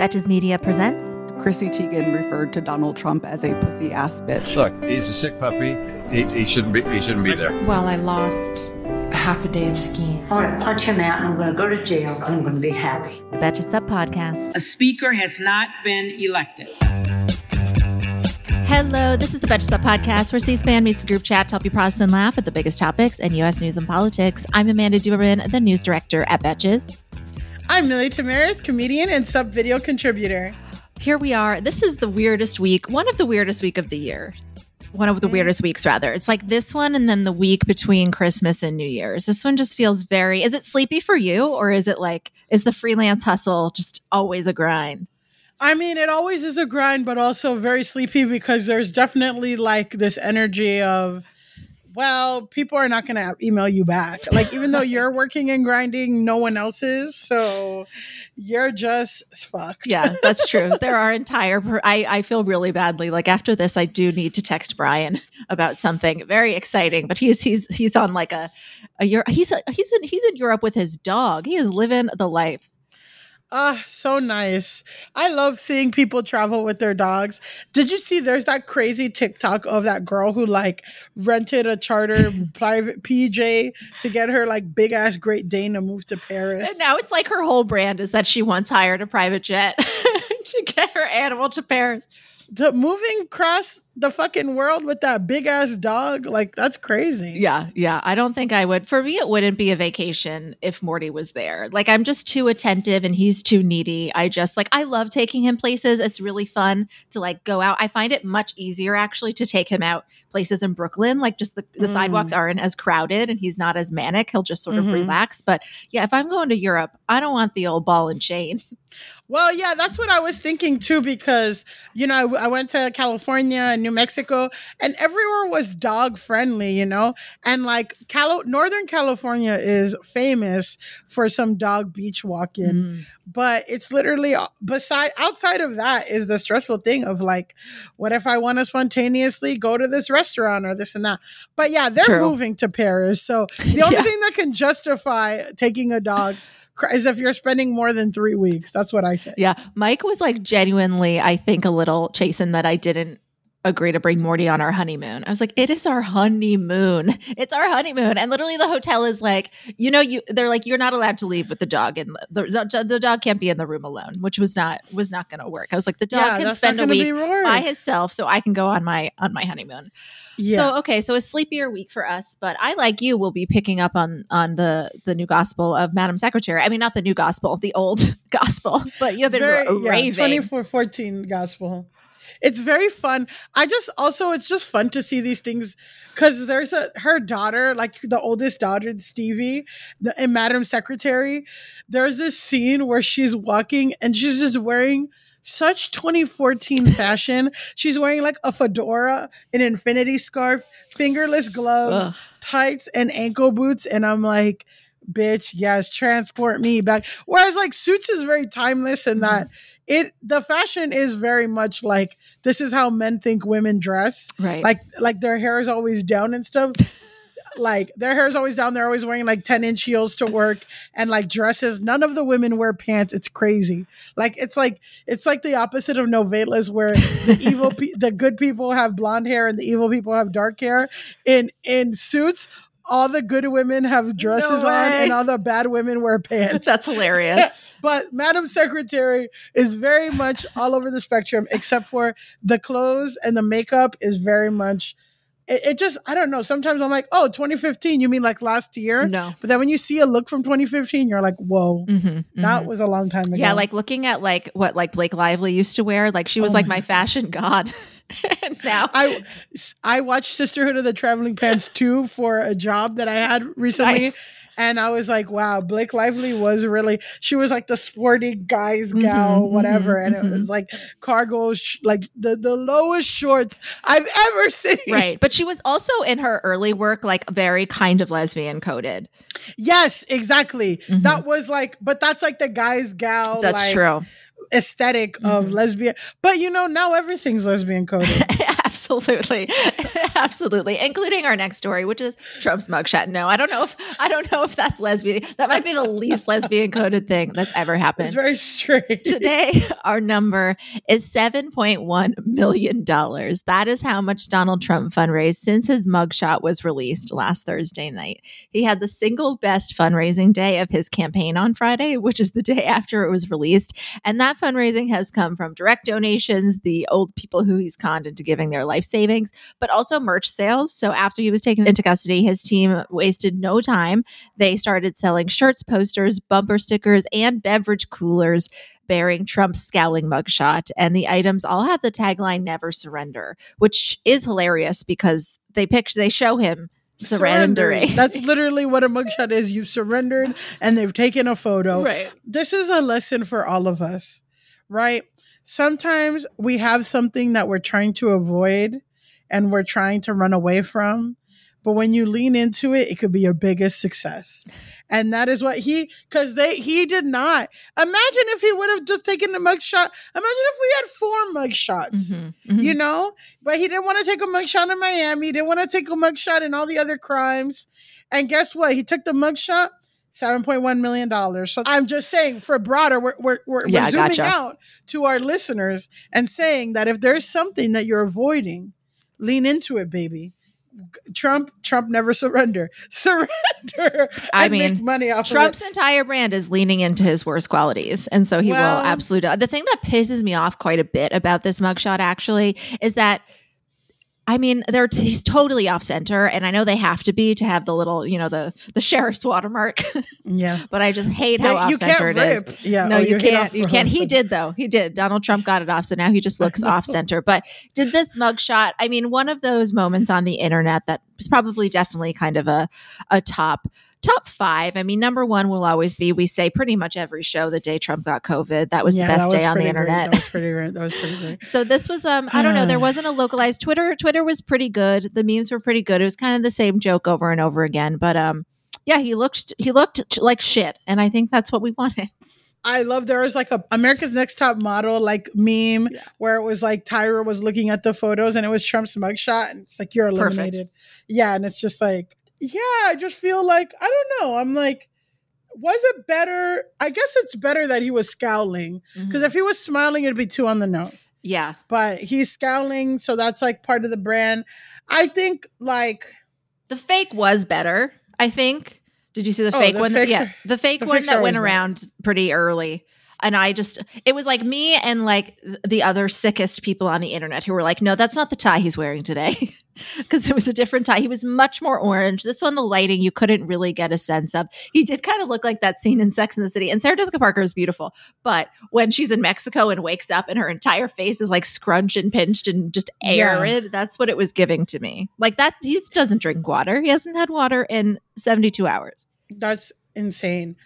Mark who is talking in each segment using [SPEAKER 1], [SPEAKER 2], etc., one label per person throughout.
[SPEAKER 1] Betches Media presents
[SPEAKER 2] Chrissy Teigen referred to Donald Trump as a pussy ass bitch.
[SPEAKER 3] Look, he's a sick puppy. He, he shouldn't be. He shouldn't be there.
[SPEAKER 4] Well, I lost half a day of skiing.
[SPEAKER 5] I'm going to punch him out and I'm going to go to jail and I'm going to be happy.
[SPEAKER 1] the Betches Sup Podcast.
[SPEAKER 6] A speaker has not been elected.
[SPEAKER 1] Hello, this is the Betches Sup Podcast, where C-SPAN meets the group chat to help you process and laugh at the biggest topics in U.S. news and politics. I'm Amanda Duberman, the news director at Betches.
[SPEAKER 7] I'm Milly Tamarez, comedian and Sup video contributor.
[SPEAKER 1] Here we are. This is the weirdest week, one of the weirdest week of the year. One of the mm. weirdest weeks, rather. It's like this one and then the week between Christmas and New Year's. This one just feels very. Is it sleepy for you, or is it like is the freelance hustle just always a grind?
[SPEAKER 7] I mean, it always is a grind, but also very sleepy because there's definitely like this energy of, well, people are not going to email you back. Like, even though you're working and grinding, no one else is. So you're just fucked.
[SPEAKER 1] Yeah, that's true. there are entire. I I feel really badly. Like after this, I do need to text Brian about something very exciting. But he's he's he's on like a a Euro- he's a, he's in he's in Europe with his dog. He is living the life.
[SPEAKER 7] Ah, so nice. I love seeing people travel with their dogs. Did you see there's that crazy TikTok of that girl who like rented a charter private PJ to get her like big ass Great Dane to move to Paris?
[SPEAKER 1] And now it's like her whole brand is that she once hired a private jet to get her animal to Paris.
[SPEAKER 7] to moving across the fucking world with that big ass dog, like that's crazy.
[SPEAKER 1] Yeah, yeah. I don't think I would. For me, it wouldn't be a vacation if Morty was there. Like, I'm just too attentive and he's too needy. I just like, I love taking him places. It's really fun to like go out. I find it much easier actually to take him out places in Brooklyn. Like, just the, the
[SPEAKER 7] Mm.
[SPEAKER 1] sidewalks aren't as crowded and he's not as manic. He'll just sort of
[SPEAKER 7] Mhm.
[SPEAKER 1] relax. But yeah, if I'm going to Europe, I don't want the old ball and chain.
[SPEAKER 7] Well, yeah, that's what I was thinking too, because you know I, I went to California and New Mexico, and everywhere was dog friendly, you know, and like Cali- Northern California is famous for some dog beach walking,
[SPEAKER 1] Mm.
[SPEAKER 7] but it's literally beside outside of that is the stressful thing of like, what if I want to spontaneously go to this restaurant or this and that? But yeah, they're
[SPEAKER 1] True.
[SPEAKER 7] moving to Paris, so the only
[SPEAKER 1] Yeah.
[SPEAKER 7] thing that can justify taking a dog is if you're spending more than three weeks. That's what I say.
[SPEAKER 1] Yeah. Mike was like genuinely, I think, a little chastened that I didn't agree to bring Morty on our honeymoon. I was like, it is our honeymoon. It's our honeymoon. And literally the hotel is like, you know, you they're like, you're not allowed to leave with the dog and the, the, the dog can't be in the room alone, which was not was not gonna work. I was like, the dog
[SPEAKER 7] Yeah,
[SPEAKER 1] can spend a week by himself so I can go on my on my honeymoon.
[SPEAKER 7] Yeah.
[SPEAKER 1] So okay, so a sleepier week for us, but I like you will be picking up on on the the new gospel of Madam Secretary. I mean, not the new gospel, the old gospel, but you have been
[SPEAKER 7] Very-
[SPEAKER 1] ra-
[SPEAKER 7] yeah,
[SPEAKER 1] raving.
[SPEAKER 7] 2414 gospel. It's very fun. I just also it's just fun to see these things because there's a her daughter, like the oldest daughter, Stevie, the and Madam Secretary. There's this scene where she's walking and she's just wearing such 2014 fashion. She's wearing like a fedora, an infinity scarf, fingerless gloves,
[SPEAKER 1] Ugh.
[SPEAKER 7] tights, and ankle boots. And I'm like, bitch, yes, transport me back. Whereas like Suits is very timeless in that mm. It the fashion is very much like this is how men think women dress.
[SPEAKER 1] Right.
[SPEAKER 7] Like like their hair is always down and stuff. like their hair is always down. They're always wearing like 10 inch heels to work and like dresses. None of the women wear pants. It's crazy. Like it's like it's like the opposite of novelas where the evil pe- the good people have blonde hair and the evil people have dark hair. In in suits, all the good women have dresses
[SPEAKER 1] No
[SPEAKER 7] on and all the bad women wear pants.
[SPEAKER 1] That's hilarious.
[SPEAKER 7] but Madam Secretary is very much all over the spectrum, except for the clothes and the makeup is very much. It, it just, I don't know. Sometimes I'm like, oh, 2015, you mean like last year?
[SPEAKER 1] no.
[SPEAKER 7] But then when you see a look from 2015, you're like, whoa,
[SPEAKER 1] Mhm,
[SPEAKER 7] that
[SPEAKER 1] mhm.
[SPEAKER 7] was a long time ago.
[SPEAKER 1] Yeah, like looking at like what like Blake Lively used to wear, like she was
[SPEAKER 7] Oh
[SPEAKER 1] like
[SPEAKER 7] my
[SPEAKER 1] my fashion god. and now
[SPEAKER 7] I I watched Sisterhood of the Traveling Pants 2 for a job that I had recently.
[SPEAKER 1] Nice.
[SPEAKER 7] And I was like, wow, Blake Lively was really, she was like the sporty guy's gal, whatever.
[SPEAKER 1] mhm,
[SPEAKER 7] and it
[SPEAKER 1] mhm.
[SPEAKER 7] was like cargo, sh- like the, the lowest shorts I've ever seen.
[SPEAKER 1] right. But she was also in her early work like very kind of lesbian coded.
[SPEAKER 7] Yes, exactly.
[SPEAKER 1] Mhm.
[SPEAKER 7] That was like, but that's like the guy's gal,
[SPEAKER 1] That's
[SPEAKER 7] like,
[SPEAKER 1] true.
[SPEAKER 7] aesthetic of
[SPEAKER 1] Mhm.
[SPEAKER 7] lesbian. But you know, now everything's lesbian coded.
[SPEAKER 1] Absolutely. Absolutely. Including our next story, which is Trump's mugshot. No, I don't know if I don't know if that's lesbian. That might be the least lesbian coded thing that's ever happened.
[SPEAKER 7] it's very strange.
[SPEAKER 1] Today, our number is $7.1 million. That is how much Donald Trump fundraised since his mugshot was released last Thursday night. He had the single best fundraising day of his campaign on Friday, which is the day after it was released. And that fundraising has come from direct donations, the old people who he's conned into giving their life savings, but also merch sales. So after he was taken into custody, his team wasted no time. They started selling shirts, posters, bumper stickers, and beverage coolers bearing Trump's scowling mugshot. And the items all have the tagline "Never Surrender," which is hilarious because they picture they show him surrendering.
[SPEAKER 7] That's literally what a mugshot is. You've surrendered and they've taken a photo.
[SPEAKER 1] right.
[SPEAKER 7] This is a lesson for all of us, right? Sometimes we have something that we're trying to avoid and we're trying to run away from. But when you lean into it, it could be your biggest success. And that is what he, because they, he did not. Imagine if he would have just taken the mugshot. Imagine if we had four mugshots
[SPEAKER 1] Mhm, mhm.
[SPEAKER 7] you know but he didn't want to take a mugshot in miami he didn't want to take a mugshot in all the other crimes and guess what he took the mugshot 7.1 million dollars so i'm just saying for broader we're, we're, we're,
[SPEAKER 1] Yeah,
[SPEAKER 7] we're zooming
[SPEAKER 1] gotcha.
[SPEAKER 7] out to our listeners and saying that if there's something that you're avoiding lean into it baby trump trump never surrender surrender
[SPEAKER 1] I mean,
[SPEAKER 7] money off
[SPEAKER 1] Trump's
[SPEAKER 7] of
[SPEAKER 1] entire brand is leaning into his worst qualities. And so he
[SPEAKER 7] Well-
[SPEAKER 1] will absolutely. The thing that pisses me off quite a bit about this mugshot actually is that. I mean, they're t- he's totally off center, and I know they have to be to have the little, you know, the the sheriff's watermark.
[SPEAKER 7] yeah
[SPEAKER 1] but I just hate how off center it is.
[SPEAKER 7] yeah
[SPEAKER 1] No,
[SPEAKER 7] oh,
[SPEAKER 1] you can't. You can't. He did though. He did. Donald Trump got it off, so now he just looks off center. But did this mugshot? I mean, one of those moments on the internet that was probably definitely kind of a a top top five. I mean, number one will always be we say pretty much every show the day Trump got COVID. That was
[SPEAKER 7] Yeah,
[SPEAKER 1] the best
[SPEAKER 7] was
[SPEAKER 1] day on the
[SPEAKER 7] pretty great.
[SPEAKER 1] internet.
[SPEAKER 7] that was pretty great that was pretty great
[SPEAKER 1] So this was um I don't know there wasn't a localized Twitter Twitter was pretty good the memes were pretty good it was kind of the same joke over and over again but um yeah he looked he looked like shit and I think that's what we wanted
[SPEAKER 7] I love there was like a America's Next Top Model like meme where it was like Tyra was looking at the photos and it was Trump's mugshot and it's like you're
[SPEAKER 1] Perfect.
[SPEAKER 7] eliminated. Yeah, and it's just like yeah, I just feel like I don't know. I'm like, was it better? I guess it's better that he was scowling because if mm-hmm. he was smiling, it'd be too on the nose.
[SPEAKER 1] yeah
[SPEAKER 7] But he's scowling, so that's like part of the brand. I think like
[SPEAKER 1] the fake was better I think did you see the
[SPEAKER 7] Oh,
[SPEAKER 1] fake
[SPEAKER 7] the
[SPEAKER 1] one
[SPEAKER 7] fakes
[SPEAKER 1] yeah the fake
[SPEAKER 7] the
[SPEAKER 1] one that went
[SPEAKER 7] always better.
[SPEAKER 1] around pretty early and I just it was like me and like the other sickest people on the internet who were like no that's not the tie he's wearing today. Because it was a different tie. He was much more orange. This one the lighting you couldn't really get a sense of. He did kind of look like that scene in Sex in the City and Sarah Jessica Parker is beautiful. But when she's in Mexico and wakes up and her entire face is like scrunched and pinched and just
[SPEAKER 7] Yeah.
[SPEAKER 1] arid that's what it was giving to me. Like that he doesn't drink water. He hasn't had water in 72 hours.
[SPEAKER 7] That's insane.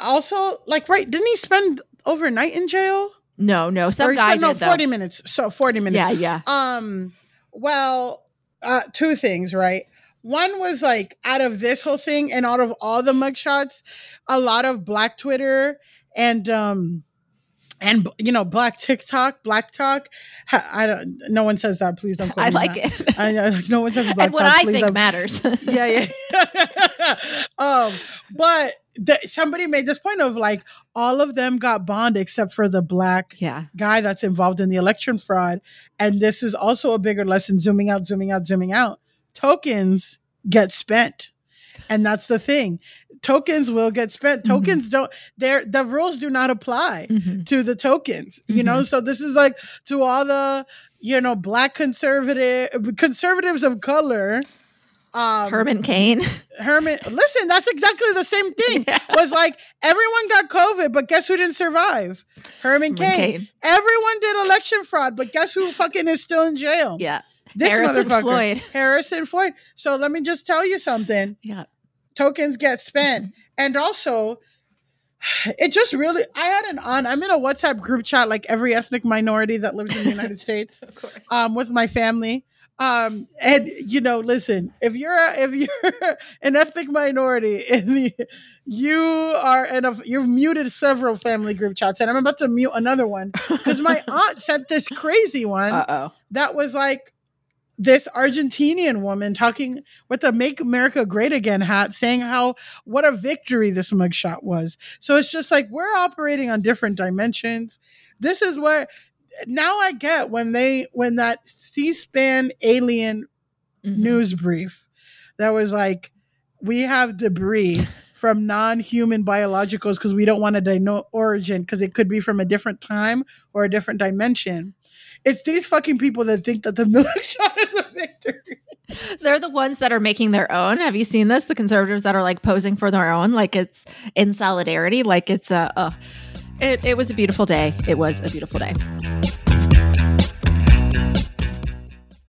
[SPEAKER 7] Also, like right, didn't he spend overnight in jail?
[SPEAKER 1] no no
[SPEAKER 7] Or
[SPEAKER 1] some
[SPEAKER 7] he
[SPEAKER 1] guy
[SPEAKER 7] spent, no,
[SPEAKER 1] did though.
[SPEAKER 7] 40 minutes. So 40 minutes.
[SPEAKER 1] yeah yeah
[SPEAKER 7] Um, well, uh, two things, right? One was like out of this whole thing and out of all the mugshots, a lot of Black Twitter and um and you know Black TikTok, Black Talk. I don't. No one says that. Please don't. quote
[SPEAKER 1] I like
[SPEAKER 7] that.
[SPEAKER 1] it
[SPEAKER 7] I no one says Black
[SPEAKER 1] and what
[SPEAKER 7] Talk.
[SPEAKER 1] I
[SPEAKER 7] please
[SPEAKER 1] think
[SPEAKER 7] don't-
[SPEAKER 1] matters
[SPEAKER 7] yeah, yeah. um, but the, somebody made this point of like all of them got bond except for the black
[SPEAKER 1] yeah
[SPEAKER 7] guy that's involved in the election fraud. And this is also a bigger lesson zooming out, zooming out, zooming out. Tokens get spent. and that's the thing. Tokens will get spent.
[SPEAKER 1] Mhm.
[SPEAKER 7] Tokens don't. There, the rules do not apply
[SPEAKER 1] Mhm.
[SPEAKER 7] to the tokens. You know, so this is like to all the you know black conservative conservatives of color. Um,
[SPEAKER 1] Herman Cain.
[SPEAKER 7] Herman, listen, that's exactly the same thing. Was like everyone got COVID, but guess who didn't survive? Herman,
[SPEAKER 1] Herman
[SPEAKER 7] Cain.
[SPEAKER 1] Cain.
[SPEAKER 7] Everyone did election fraud, but guess who fucking is still in jail?
[SPEAKER 1] Yeah.
[SPEAKER 7] This
[SPEAKER 1] Harrison
[SPEAKER 7] motherfucker,
[SPEAKER 1] Floyd.
[SPEAKER 7] Harrison Floyd. So let me just tell you something.
[SPEAKER 1] Yeah.
[SPEAKER 7] Tokens get spent, and also. It just really, I had an on. I'm in a WhatsApp group chat like every ethnic minority that lives in the United States,
[SPEAKER 1] Of course.
[SPEAKER 7] um, with my family. Um, and you know, listen, if you're a, if you're an ethnic minority in the, you are and you've muted several family group chats, and I'm about to mute another one because my aunt sent this crazy one
[SPEAKER 1] Uh oh.
[SPEAKER 7] that was like this Argentinian woman talking with a "Make America Great Again" hat, saying how what a victory this mugshot was. So it's just like we're operating on different dimensions. This is where now I get when they when that C-SPAN alien
[SPEAKER 1] Mhm.
[SPEAKER 7] news brief that was like we have debris from non-human biologicals because we don't want to deno origin because it could be from a different time or a different dimension. It's these fucking people that think that the milkshot is a victory.
[SPEAKER 1] They're the ones that are making their own. Have you seen this? The conservatives that are like posing for their own, like it's in solidarity, like it's a. Uh, it, it was a beautiful day. It was a beautiful day.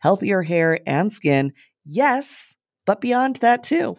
[SPEAKER 8] healthier hair and skin. Yes, but beyond that too.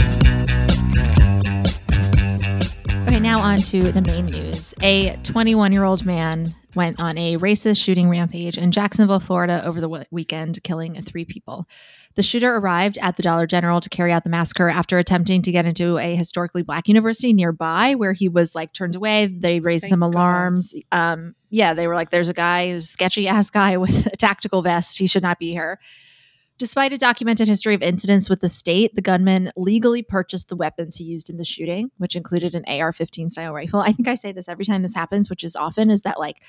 [SPEAKER 1] Okay, now on to the main news. A 21 year old man went on a racist shooting rampage in Jacksonville, Florida over the w- weekend, killing three people. The shooter arrived at the Dollar General to carry out the massacre after attempting to get into a historically black university nearby where he was like turned away. They raised
[SPEAKER 7] Thank
[SPEAKER 1] some alarms. Um, yeah, they were like, there's a guy, a sketchy ass guy with a tactical vest. He should not be here. Despite a documented history of incidents with the state, the gunman legally purchased the weapons he used in the shooting, which included an AR 15 style rifle. I think I say this every time this happens, which is often, is that like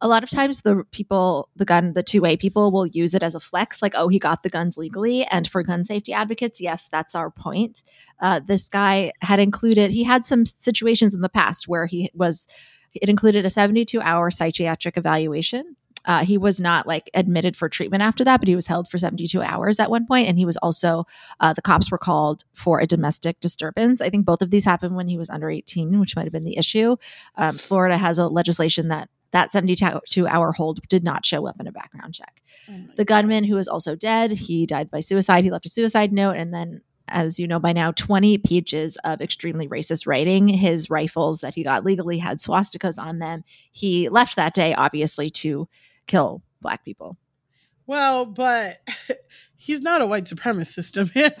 [SPEAKER 1] a lot of times the people, the gun, the two way people will use it as a flex, like, oh, he got the guns legally. And for gun safety advocates, yes, that's our point. Uh, this guy had included, he had some situations in the past where he was, it included a 72 hour psychiatric evaluation uh, he was not like admitted for treatment after that, but he was held for 72 hours at one point, and he was also uh, the cops were called for a domestic disturbance. I think both of these happened when he was under 18, which might have been the issue. Um, Florida has a legislation that that 72 hour hold did not show up in a background check.
[SPEAKER 7] Oh
[SPEAKER 1] the gunman who is also dead, he died by suicide. He left a suicide note and then as you know by now, 20 pages of extremely racist writing. His rifles that he got legally had swastikas on them. He left that day, obviously, to kill black people.
[SPEAKER 7] Well, but he's not a white supremacist, man.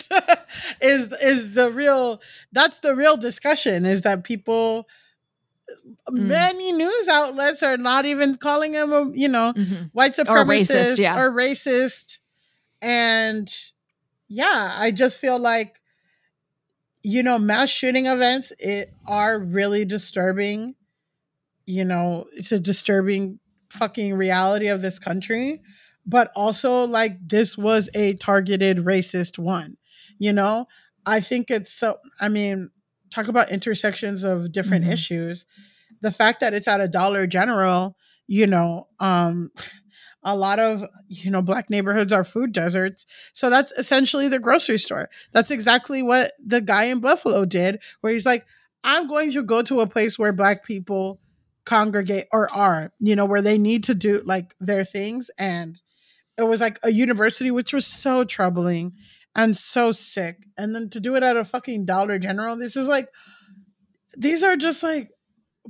[SPEAKER 7] is is the real that's the real discussion is that people
[SPEAKER 1] Mm.
[SPEAKER 7] many news outlets are not even calling him a you know
[SPEAKER 1] Mhm.
[SPEAKER 7] white
[SPEAKER 1] Or
[SPEAKER 7] supremacist
[SPEAKER 1] racist, yeah.
[SPEAKER 7] or racist and yeah i just feel like you know mass shooting events it are really disturbing you know it's a disturbing fucking reality of this country but also like this was a targeted racist one you know i think it's so i mean talk about intersections of different
[SPEAKER 1] Mhm.
[SPEAKER 7] issues the fact that it's at a dollar general you know um a lot of you know black neighborhoods are food deserts. So that's essentially the grocery store. That's exactly what the guy in buffalo did where he's like i'm going to go to a place where black people congregate or are you know where they need to do like their things. And it was like a university which was so troubling and so sick. And then to do it at a fucking dollar general this is like these are just like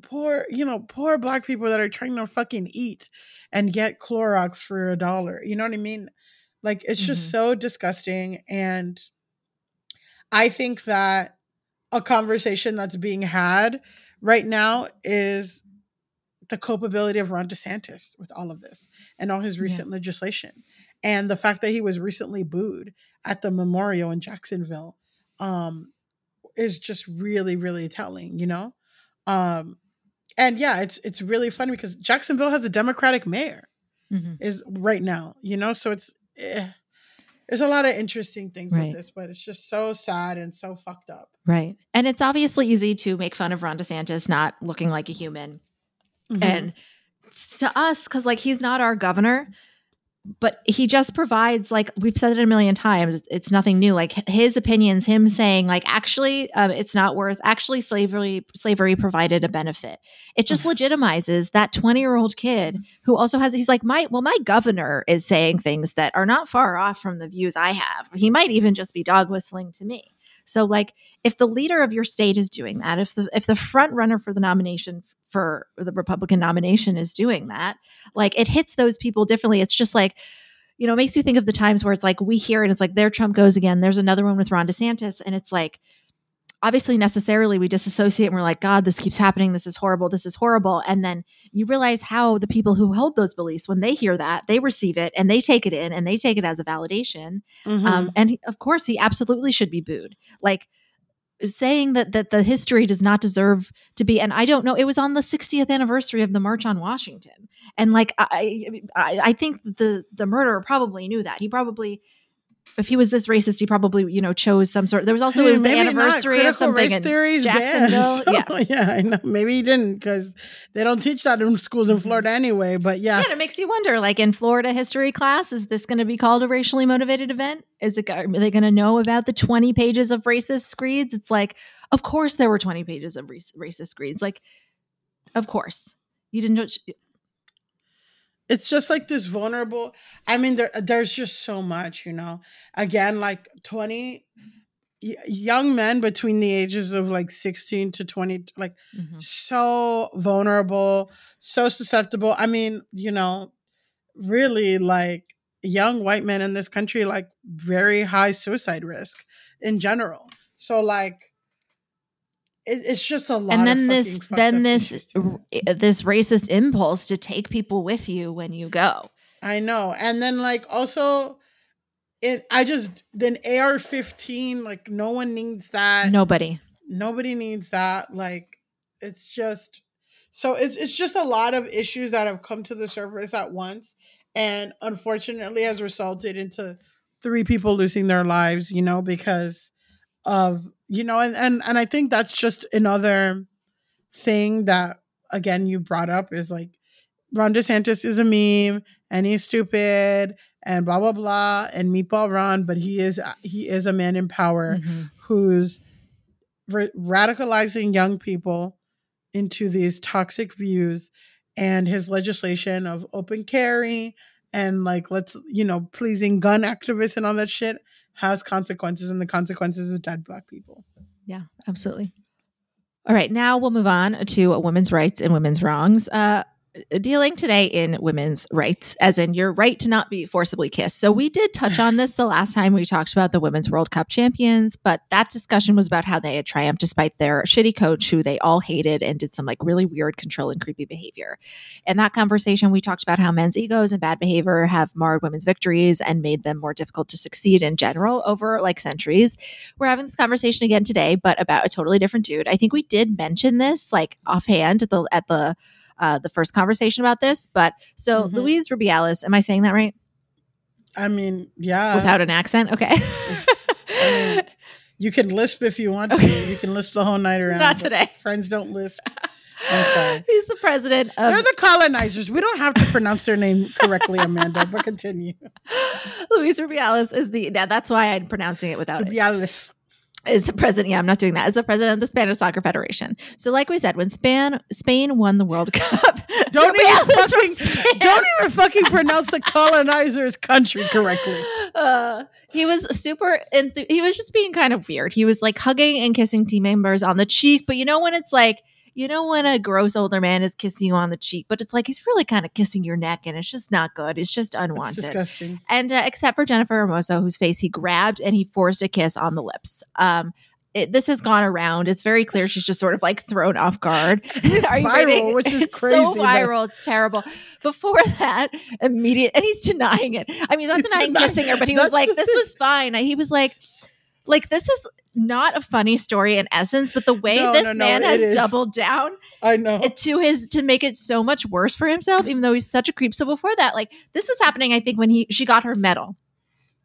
[SPEAKER 7] poor you know poor black people that are trying to fucking eat and get Clorox for a dollar. You know what I mean? Like it's just so disgusting. And I think that a conversation that's being had right now is the culpability of Ron DeSantis with all of this and all his recent legislation. And the fact that he was recently booed at the memorial in Jacksonville um, is just really, really telling, you know? Um, and yeah, it's it's really funny because Jacksonville has a Democratic mayor
[SPEAKER 1] Mhm.
[SPEAKER 7] is right now, you know, so it's eh, there's a lot of interesting things
[SPEAKER 1] Right.
[SPEAKER 7] with this, but it's just so sad and so fucked up.
[SPEAKER 1] Right. And it's obviously easy to make fun of Ron DeSantis not looking like a human.
[SPEAKER 7] Mhm.
[SPEAKER 1] And to us, because like he's not our governor, but he just provides like we've said it a million times it's nothing new like his opinions him saying like actually um, it's not worth actually slavery slavery provided a benefit. It just legitimizes that 20 year old kid who also has he's like my well my governor is saying things that are not far off from the views i have. He might even just be dog whistling to me. So like if the leader of your state is doing that if the if the front runner for the nomination for the republican nomination is doing that. Like it hits those people differently. It's just like you know it makes you think of the times where it's like we hear it it's like there trump goes again. There's another one with ron desantis. And it's like obviously necessarily we disassociate and we're like god this keeps happening. This is horrible. This is horrible. And then you realize how the people who hold those beliefs when they hear that they receive it and they take it in and they take it as a validation.
[SPEAKER 7] Mhm.
[SPEAKER 1] um, and he, of course he absolutely should be booed. Like saying that that the history does not deserve to be and i don't know it was on the 60th anniversary of the march on washington. And like i i, I think the the murderer probably knew that. He probably if he was this racist he probably you know chose some sort there was also it was the anniversary of something
[SPEAKER 7] race theories
[SPEAKER 1] jacksonville
[SPEAKER 7] banned.
[SPEAKER 1] yeah
[SPEAKER 7] So, yeah, I know. Maybe he didn't because they don't teach that in schools in mm-hmm. Florida anyway. But yeah,
[SPEAKER 1] Yeah, it makes you wonder. Like in Florida history class, is this going to be called a racially motivated event? Is it? Are they going to know about the twenty pages of racist screeds? It's like, of course there were twenty pages of racist screeds. Like, of course you didn't.
[SPEAKER 7] It's just like this vulnerable. I mean, there there's just so much, you know. Again, like twenty y- young men between the ages of like sixteen to twenty, like
[SPEAKER 1] Mhm.
[SPEAKER 7] so vulnerable, so susceptible. I mean, you know, really like young white men in this country, like very high suicide risk in general. So like, it's just a lot.
[SPEAKER 1] And then this, then this,
[SPEAKER 7] issues to it.
[SPEAKER 1] r- eh, this racist impulse to take people with you when you go.
[SPEAKER 7] I know. And then like also it I just then AR-15 like no one needs that.
[SPEAKER 1] Nobody.
[SPEAKER 7] Nobody needs that. Like it's just so it's it's just a lot of issues that have come to the surface at once and unfortunately has resulted into three people losing their lives, you know, because of you know and and and I think that's just another thing that again you brought up is like Ron DeSantis is a meme and he's stupid and blah blah blah and meatball Ron, but he is he is a man in power
[SPEAKER 1] Mm-hmm.
[SPEAKER 7] who's ra- radicalizing young people into these toxic views and his legislation of open carry and like let's you know pleasing gun activists and all that shit has consequences and the consequences is dead black people
[SPEAKER 1] Yeah, absolutely. All right, now we'll move on to women's rights and women's wrongs. Uh, Uh, dealing today in women's rights, as in your right to not be forcibly kissed. So we did touch on this the last time we talked about the Women's World Cup champions, but that discussion was about how they had triumphed despite their shitty coach, who they all hated and did some like really weird, control and creepy behavior. In that conversation, we talked about how men's egos and bad behavior have marred women's victories and made them more difficult to succeed in general over like centuries. We're having this conversation again today, but about a totally different dude. I think we did mention this like offhand at the at the uh, the first conversation about this. But so
[SPEAKER 7] Mhm.
[SPEAKER 1] Luis Rubiales, am I saying that right?
[SPEAKER 7] i mean yeah
[SPEAKER 1] Without an accent, okay.
[SPEAKER 7] mean, you can lisp if you want to
[SPEAKER 1] Okay.
[SPEAKER 7] you can lisp the whole night around
[SPEAKER 1] Not today.
[SPEAKER 7] friends don't lisp i'm sorry
[SPEAKER 1] He's the president of
[SPEAKER 7] they're the colonizers we don't have to pronounce their name correctly amanda but continue
[SPEAKER 1] Luis Rubiales is the yeah, that's why I'm pronouncing it without it. Is the president? Yeah, I'm not doing that. Is the president of the Spanish Soccer Federation? So, like we said, when Span Spain won the World Cup,
[SPEAKER 7] don't even fucking don't even fucking pronounce the colonizers country correctly
[SPEAKER 1] uh, he was super enth- he was just being kind of weird he was like hugging and kissing team members on the cheek but you know when it's like you know when a gross older man is kissing you on the cheek but it's like he's really kind of kissing your neck and it's just not good it's just
[SPEAKER 7] It's
[SPEAKER 1] unwanted
[SPEAKER 7] disgusting
[SPEAKER 1] and uh, except for jennifer hermoso whose face he grabbed and he forced a kiss on the lips um it, this has gone around. It's very clear she's just sort of like thrown off guard.
[SPEAKER 7] It's viral, which is
[SPEAKER 1] It's
[SPEAKER 7] crazy,
[SPEAKER 1] So
[SPEAKER 7] but-
[SPEAKER 1] viral, it's terrible. Before that, immediate, and he's denying it. I mean, he's not
[SPEAKER 7] He's
[SPEAKER 1] denying
[SPEAKER 7] denying-
[SPEAKER 1] kissing her, but he was like, "This
[SPEAKER 7] thing.
[SPEAKER 1] was fine." He was like, "Like this is not a funny story in essence, but the way
[SPEAKER 7] No,
[SPEAKER 1] this
[SPEAKER 7] no, no,
[SPEAKER 1] man has
[SPEAKER 7] is.
[SPEAKER 1] doubled down
[SPEAKER 7] i know
[SPEAKER 1] to his to make it so much worse for himself, even though he's such a creep." So before that, like this was happening, I think when he she got her medal.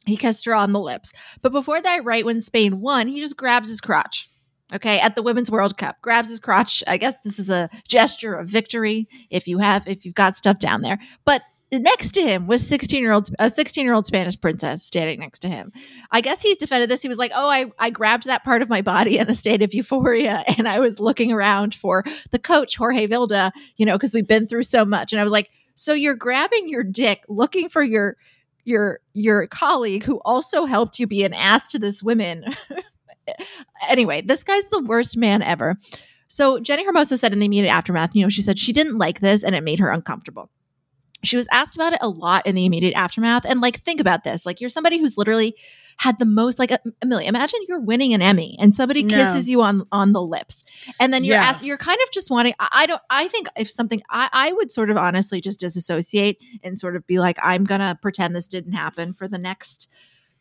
[SPEAKER 1] He kissed her on the lips. But before that, right when Spain won, he just grabs his crotch. Okay, at the Women's World Cup, grabs his crotch. I guess this is a gesture of victory if you have if you've got stuff down there. But next to him was 16 year old a 16 year old Spanish princess standing next to him. I guess he's defended this. He was like, "Oh, I I grabbed that part of my body in a state of euphoria, and I was looking around for the coach Jorge Vilda, you know, because we've been through so much." And I was like, "So you're grabbing your dick, looking for your your your colleague who also helped you be an ass to this woman." anyway, this guy's the worst man ever. So Jenni Hermoso said in the immediate aftermath, you know, she said she didn't like this and it made her uncomfortable. She was asked about it a lot in the immediate aftermath. And like, think about this. Like, you're somebody who's literally had the most, like, Amelia, imagine you're winning an Emmy and somebody
[SPEAKER 7] No.
[SPEAKER 1] kisses you on on the lips. And then you're
[SPEAKER 7] Yeah.
[SPEAKER 1] asked, you're kind of just wanting, I, I don't, I think if something, I, I would sort of honestly just disassociate and sort of be like, I'm going to pretend this didn't happen for the next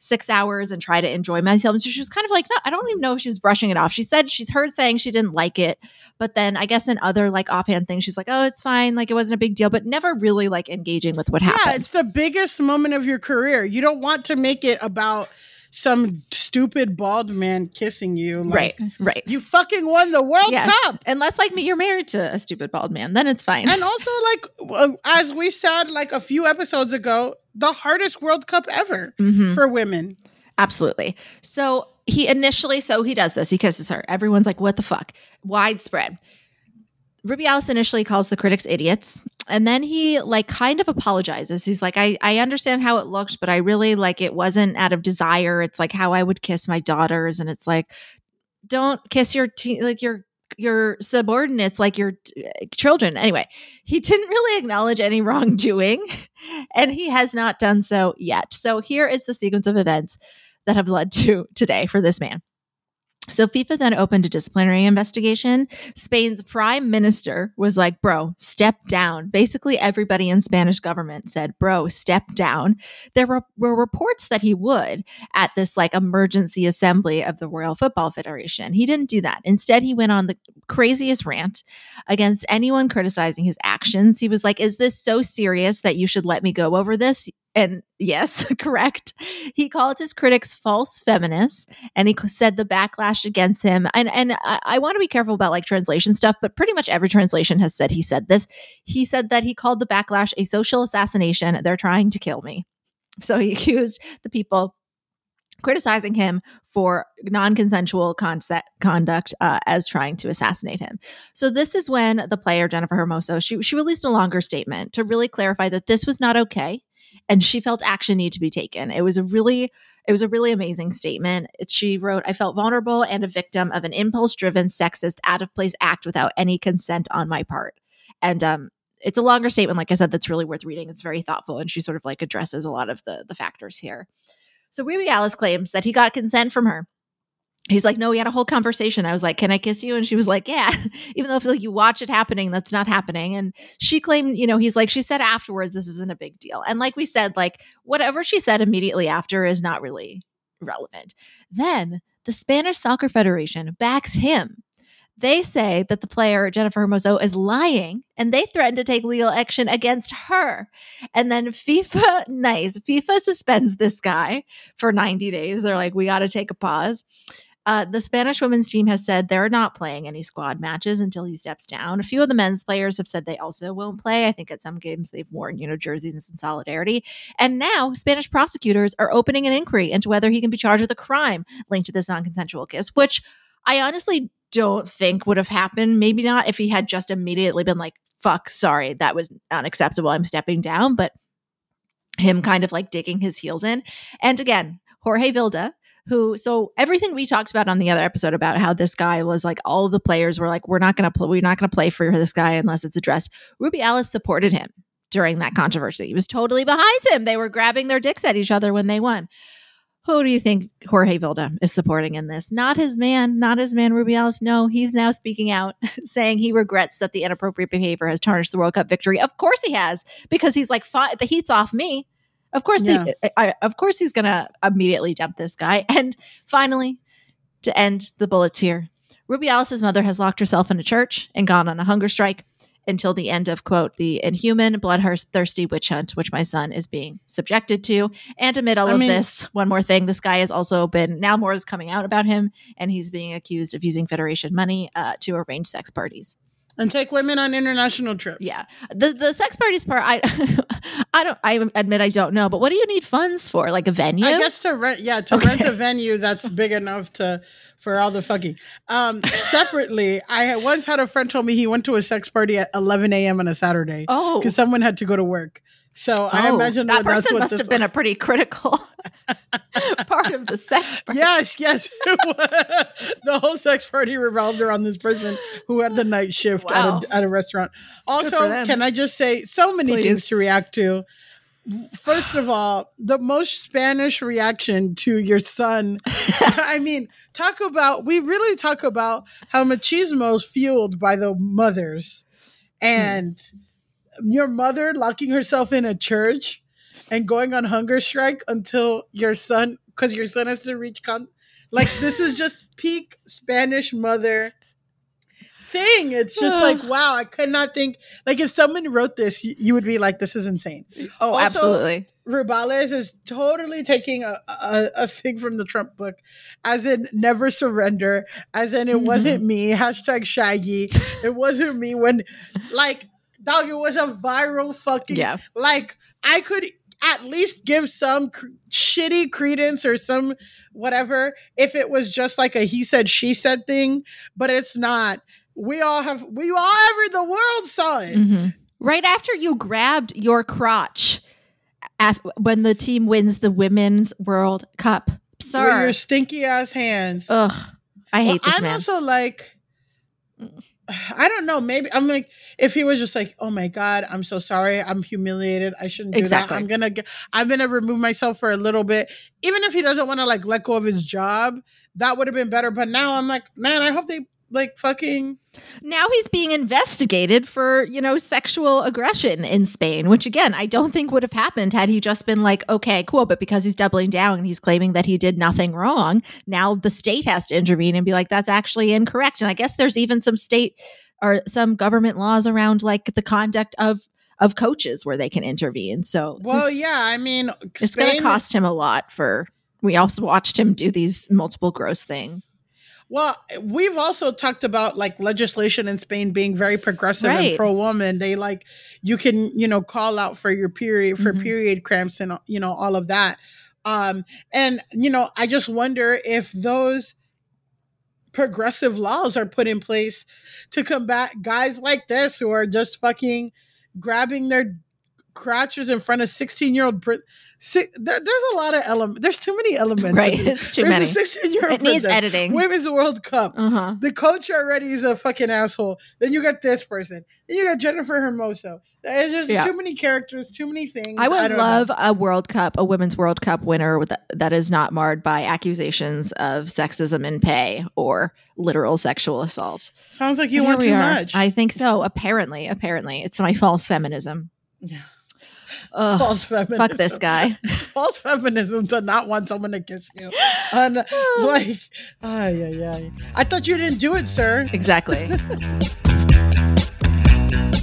[SPEAKER 1] six hours and try to enjoy myself. And so she was kind of like, no, I don't even know if she was brushing it off. She said she's heard saying she didn't like it, but then I guess in other like offhand things, she's like, oh, it's fine. Like it wasn't a big deal, but never really like engaging with what happened.
[SPEAKER 7] Yeah, it's the biggest moment of your career. You don't want to make it about some stupid bald man kissing you. Like,
[SPEAKER 1] right, right.
[SPEAKER 7] You fucking won the World
[SPEAKER 1] Yes.
[SPEAKER 7] Cup.
[SPEAKER 1] Unless like me, you're married to a stupid bald man, then it's fine.
[SPEAKER 7] And also, like, as we said like a few episodes ago, the hardest World Cup ever
[SPEAKER 1] Mhm.
[SPEAKER 7] for women.
[SPEAKER 1] Absolutely. So he initially, so he does this. He kisses her. Everyone's like, "What the fuck?" Widespread. Rubiales initially calls the critics idiots, and then he like kind of apologizes. He's like, "I I understand how it looked, but I really like it wasn't out of desire. It's like how I would kiss my daughters, and it's like, don't kiss your te- like your." Your subordinates like your t- eh, children anyway he didn't really acknowledge any wrongdoing and he has not done so yet so here is the sequence of events that have led to today for this man. So FIFA then opened a disciplinary investigation. Spain's prime minister was like, "Bro, step down." Basically, everybody in Spanish government said, "Bro, step down." There were, were reports that he would at this like emergency assembly of the Royal Football Federation. He didn't do that. Instead, he went on the craziest rant against anyone criticizing his actions. He was like, "Is this so serious that you should let me go over this?" And yes, correct. He called his critics false feminists, and he said the backlash against him. And and I, I want to be careful about like translation stuff, but pretty much every translation has said he said this. He said that he called the backlash a social assassination. They're trying to kill me. So he accused the people criticizing him for non-consensual concept, conduct uh, as trying to assassinate him. So this is when the player Jennifer Hermoso she she released a longer statement to really clarify that this was not okay and she felt action need to be taken. It was a really it was a really amazing statement. She wrote, "I felt vulnerable and a victim of an impulse-driven, sexist, out-of-place act without any consent on my part." And um it's a longer statement like I said that's really worth reading. It's very thoughtful and she sort of like addresses a lot of the the factors here. So Rubiales claims that he got consent from her. He's like, no, we had a whole conversation. I was like, can I kiss you? And she was like, yeah. Even though if like you watch it happening, that's not happening. And she claimed, you know, he's like, she said afterwards, this isn't a big deal. And like we said, like whatever she said immediately after is not really relevant. Then the Spanish Soccer Federation backs him they say that the player, Jennifer Hermoso, is lying and they threaten to take legal action against her. And then FIFA, nice, FIFA suspends this guy for 90 days. They're like, we got to take a pause. Uh, the Spanish women's team has said they're not playing any squad matches until he steps down. A few of the men's players have said they also won't play. I think at some games they've worn, you know, jerseys in solidarity. And now Spanish prosecutors are opening an inquiry into whether he can be charged with a crime linked to this non consensual kiss, which I honestly don't think would have happened. Maybe not if he had just immediately been like, fuck, sorry, that was unacceptable. I'm stepping down. But him kind of like digging his heels in. And again, Jorge Vilda, who so everything we talked about on the other episode about how this guy was like all the players were like we're not going to play we're not going to play for this guy unless it's addressed. Rubiales supported him during that controversy. He was totally behind him. They were grabbing their dicks at each other when they won who do you think Jorge Vilda is supporting in this? Not his man, not his man Ruby Rubiales. No, he's now speaking out, saying he regrets that the inappropriate behavior has tarnished the World Cup victory. Of course he has, because he's like, the heat's off me. Of course, yeah. the, I, of course he's going to immediately dump this guy. And finally, to end the bullets here, Rubiales's mother has locked herself in a church and gone on a hunger strike until the end of quote the inhuman bloodthirsty witch hunt which my son is being subjected to and amid all I of mean, this one more thing this guy has also been now more is coming out about him and he's being accused of using federation money uh, to arrange sex parties
[SPEAKER 7] and take women on international trips.
[SPEAKER 1] Yeah, the the sex parties part, I I don't. I admit I don't know, but what do you need funds for? Like a venue?
[SPEAKER 7] I guess to rent. Yeah, to okay. rent a venue that's big enough to for all the fucking. Um, separately, I once had a friend told me he went to a sex party at 11 a.m. on a Saturday.
[SPEAKER 1] Oh,
[SPEAKER 7] because someone had to go to work. So oh, I imagine
[SPEAKER 1] that person must have been a pretty critical part of the sex.
[SPEAKER 7] Party. Yes, yes. the whole sex party revolved around this person who had the night shift wow. at, a, at a restaurant. Also, can I just say so many Please. things to react to? First of all, the most Spanish reaction to your son. I mean, talk about, we really talk about how machismo is fueled by the mothers. And hmm. Your mother locking herself in a church and going on hunger strike until your son, because your son has to reach con. Like, this is just peak Spanish mother thing. It's just like, wow, I could not think like if someone wrote this, you, you would be like, this is insane.
[SPEAKER 1] Oh, also, absolutely.
[SPEAKER 7] Rubiales is totally taking a, a, a, thing from the Trump book, as in never surrender, as in it mm-hmm. wasn't me, hashtag shaggy. It wasn't me when like dog, it was a viral fucking
[SPEAKER 1] yeah.
[SPEAKER 7] like I could at least give some cr- shitty credence or some whatever if it was just like a he said she said thing, but it's not we all have we all ever the world saw it mm-hmm.
[SPEAKER 1] right after you grabbed your crotch af- when the team wins the women's world cup Sorry.
[SPEAKER 7] with your stinky ass hands
[SPEAKER 1] ugh i hate well, this
[SPEAKER 7] i'm
[SPEAKER 1] man.
[SPEAKER 7] also like I don't know. Maybe I'm like, if he was just like, "Oh my god, I'm so sorry. I'm humiliated. I shouldn't do exactly. that. I'm gonna, get, I'm gonna remove myself for a little bit." Even if he doesn't want to like let go of his job, that would have been better. But now I'm like, man, I hope they like fucking
[SPEAKER 1] now he's being investigated for you know sexual aggression in spain which again i don't think would have happened had he just been like okay cool but because he's doubling down and he's claiming that he did nothing wrong now the state has to intervene and be like that's actually incorrect and i guess there's even some state or some government laws around like the conduct of of coaches where they can intervene. So
[SPEAKER 7] Well,
[SPEAKER 1] this-
[SPEAKER 7] yeah, I mean,
[SPEAKER 1] it's going to cost him a lot for. We also watched him do these multiple gross things.
[SPEAKER 7] Well, we've also talked about like legislation in Spain being very progressive
[SPEAKER 1] Right.
[SPEAKER 7] and pro woman. They like you can, you know, call out for your period for
[SPEAKER 1] Mhm.
[SPEAKER 7] period cramps and you know all of that. Um and you know, I just wonder if those progressive laws are put in place to combat guys like this who are just fucking grabbing their crotches in front of 16 year old there, there's a lot of elements there's too many elements
[SPEAKER 1] Right, it's too
[SPEAKER 7] there's
[SPEAKER 1] many.
[SPEAKER 7] 16 year old
[SPEAKER 1] It needs editing.
[SPEAKER 7] women's world cup
[SPEAKER 1] Uh huh.
[SPEAKER 7] the coach already is a fucking asshole. Then you got this person. Then you got Jennifer Hermoso. There's just
[SPEAKER 1] Yeah.
[SPEAKER 7] too many characters, too many things.
[SPEAKER 1] I would
[SPEAKER 7] don't
[SPEAKER 1] love
[SPEAKER 7] know.
[SPEAKER 1] a World Cup, a Women's World Cup winner with that is not marred by accusations of sexism in pay or literal sexual assault.
[SPEAKER 7] Sounds like you
[SPEAKER 1] Here
[SPEAKER 7] want too
[SPEAKER 1] are.
[SPEAKER 7] much.
[SPEAKER 1] I think so. Apparently, apparently, it's my false feminism.
[SPEAKER 7] Yeah.
[SPEAKER 1] Ugh,
[SPEAKER 7] false feminism.
[SPEAKER 1] fuck this guy.
[SPEAKER 7] It's false feminism to not want someone to kiss you. And like, ah, yeah, yeah. I thought you didn't do it, sir.
[SPEAKER 1] Exactly.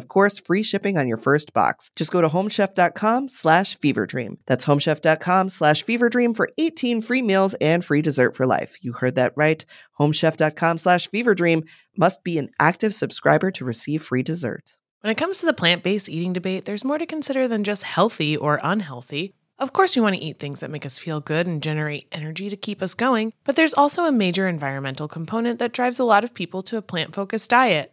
[SPEAKER 8] of course free shipping on your first box. Just go to homechef.com slash feverdream. That's homechef.com slash feverdream for 18 free meals and free dessert for life. You heard that right. Homechef.com slash feverdream must be an active subscriber to receive free dessert.
[SPEAKER 9] When it comes to the plant based eating debate, there's more to consider than just healthy or unhealthy. Of course, we want to eat things that make us feel good and generate energy to keep us going, but there's also a major environmental component that drives a lot of people to a plant focused diet.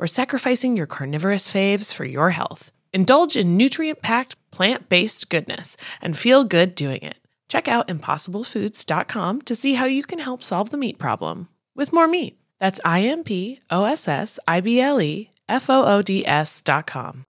[SPEAKER 9] or sacrificing your carnivorous faves for your health. Indulge in nutrient packed, plant based goodness and feel good doing it. Check out impossiblefoods.com to see how you can help solve the meat problem with more meat. That's I M P O S S I B L E F O O D S.com.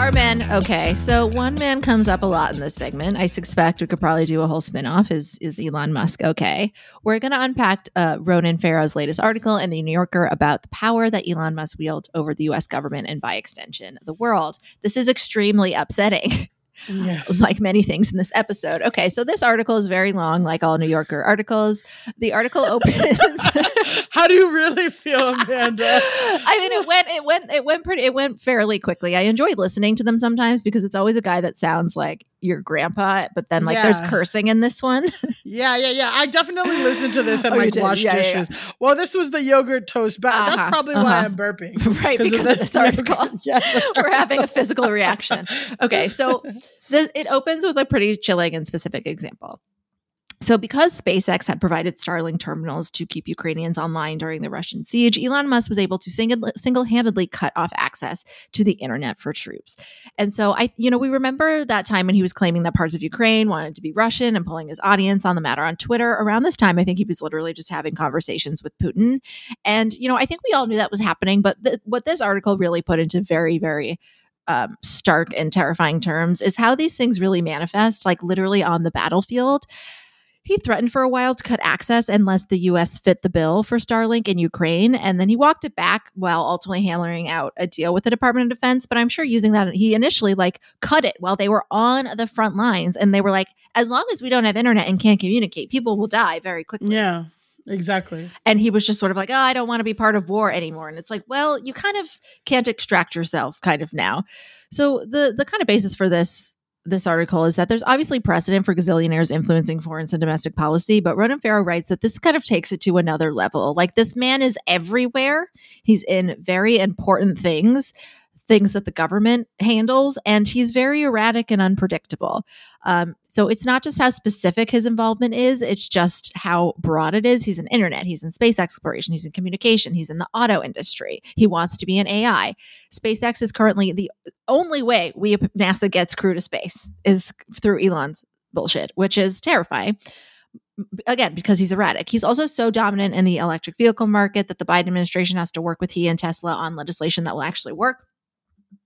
[SPEAKER 1] Our men, okay. So one man comes up a lot in this segment. I suspect we could probably do a whole spinoff. Is is Elon Musk okay? We're going to unpack uh, Ronan Farrow's latest article in the New Yorker about the power that Elon Musk wields over the U.S. government and, by extension, the world. This is extremely upsetting.
[SPEAKER 7] Yes.
[SPEAKER 1] like many things in this episode. Okay, so this article is very long, like all New Yorker articles. The article opens.
[SPEAKER 7] How do you really feel, Amanda?
[SPEAKER 1] I mean, it went, it went, it went pretty, it went fairly quickly. I enjoy listening to them sometimes because it's always a guy that sounds like your grandpa, but then like there's cursing in this one.
[SPEAKER 7] Yeah, yeah, yeah. I definitely listened to this and
[SPEAKER 1] Oh,
[SPEAKER 7] like washed
[SPEAKER 1] Yeah, yeah,
[SPEAKER 7] dishes. Well, this was the yogurt toast bath.
[SPEAKER 1] Uh-huh,
[SPEAKER 7] That's probably
[SPEAKER 1] uh-huh.
[SPEAKER 7] why I'm burping.
[SPEAKER 1] right, because of
[SPEAKER 7] the
[SPEAKER 1] this article.
[SPEAKER 7] yeah,
[SPEAKER 1] We're having a physical reaction. Okay, so the, it opens with a pretty chilling and specific example. So, because SpaceX had provided Starlink terminals to keep Ukrainians online during the Russian siege, Elon Musk was able to single handedly cut off access to the internet for troops. And so, I, you know, we remember that time when he was claiming that parts of Ukraine wanted to be Russian and pulling his audience on the matter on Twitter. Around this time, I think he was literally just having conversations with Putin. And, you know, I think we all knew that was happening. But th- what this article really put into very, very um, stark and terrifying terms is how these things really manifest, like literally on the battlefield. He threatened for a while to cut access unless the US fit the bill for Starlink in Ukraine. And then he walked it back while ultimately hammering out a deal with the Department of Defense. But I'm sure using that, he initially like cut it while they were on the front lines. And they were like, as long as we don't have internet and can't communicate, people will die very quickly.
[SPEAKER 7] Yeah. Exactly.
[SPEAKER 1] And he was just sort of like, oh, I don't want to be part of war anymore. And it's like, well, you kind of can't extract yourself kind of now. So the the kind of basis for this this article is that there's obviously precedent for gazillionaires influencing foreign and domestic policy, but Ronan Farrow writes that this kind of takes it to another level. Like this man is everywhere. He's in very important things things that the government handles, and he's very erratic and unpredictable. Um, so it's not just how specific his involvement is, it's just how broad it is. He's in internet, he's in space exploration, he's in communication, he's in the auto industry. He wants to be in AI. SpaceX is currently the only way we NASA gets crew to space is through Elon's bullshit, which is terrifying again because he's erratic. He's also so dominant in the electric vehicle market that the Biden administration has to work with he and Tesla on legislation that will actually work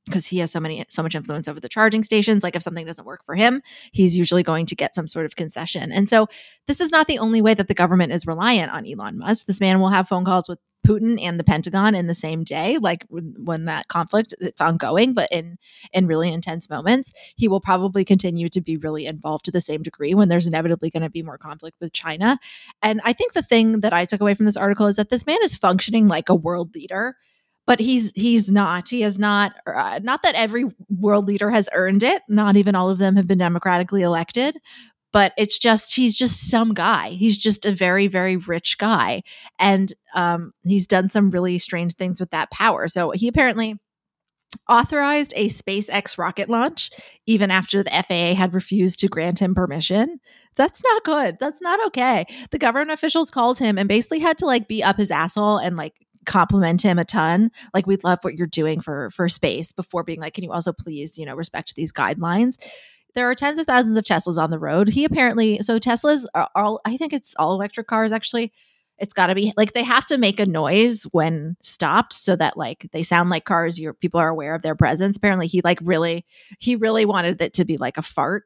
[SPEAKER 1] because he has so many so much influence over the charging stations like if something doesn't work for him he's usually going to get some sort of concession. And so this is not the only way that the government is reliant on Elon Musk. This man will have phone calls with Putin and the Pentagon in the same day like when, that conflict it's ongoing but in in really intense moments. He will probably continue to be really involved to the same degree when there's inevitably going to be more conflict with China. And I think the thing that I took away from this article is that this man is functioning like a world leader but he's he's not he has not uh, not that every world leader has earned it not even all of them have been democratically elected but it's just he's just some guy he's just a very very rich guy and um, he's done some really strange things with that power so he apparently authorized a SpaceX rocket launch even after the FAA had refused to grant him permission. That's not good. That's not okay. The government officials called him and basically had to like be up his asshole and like compliment him a ton like we love what you're doing for for space before being like can you also please you know respect these guidelines? There are tens of thousands of teslas on the road. He apparently so teslas are all i think it's all electric cars actually. It's got to be like they have to make a noise when stopped so that like they sound like cars your people are aware of their presence. Apparently he like really he really wanted it to be like a fart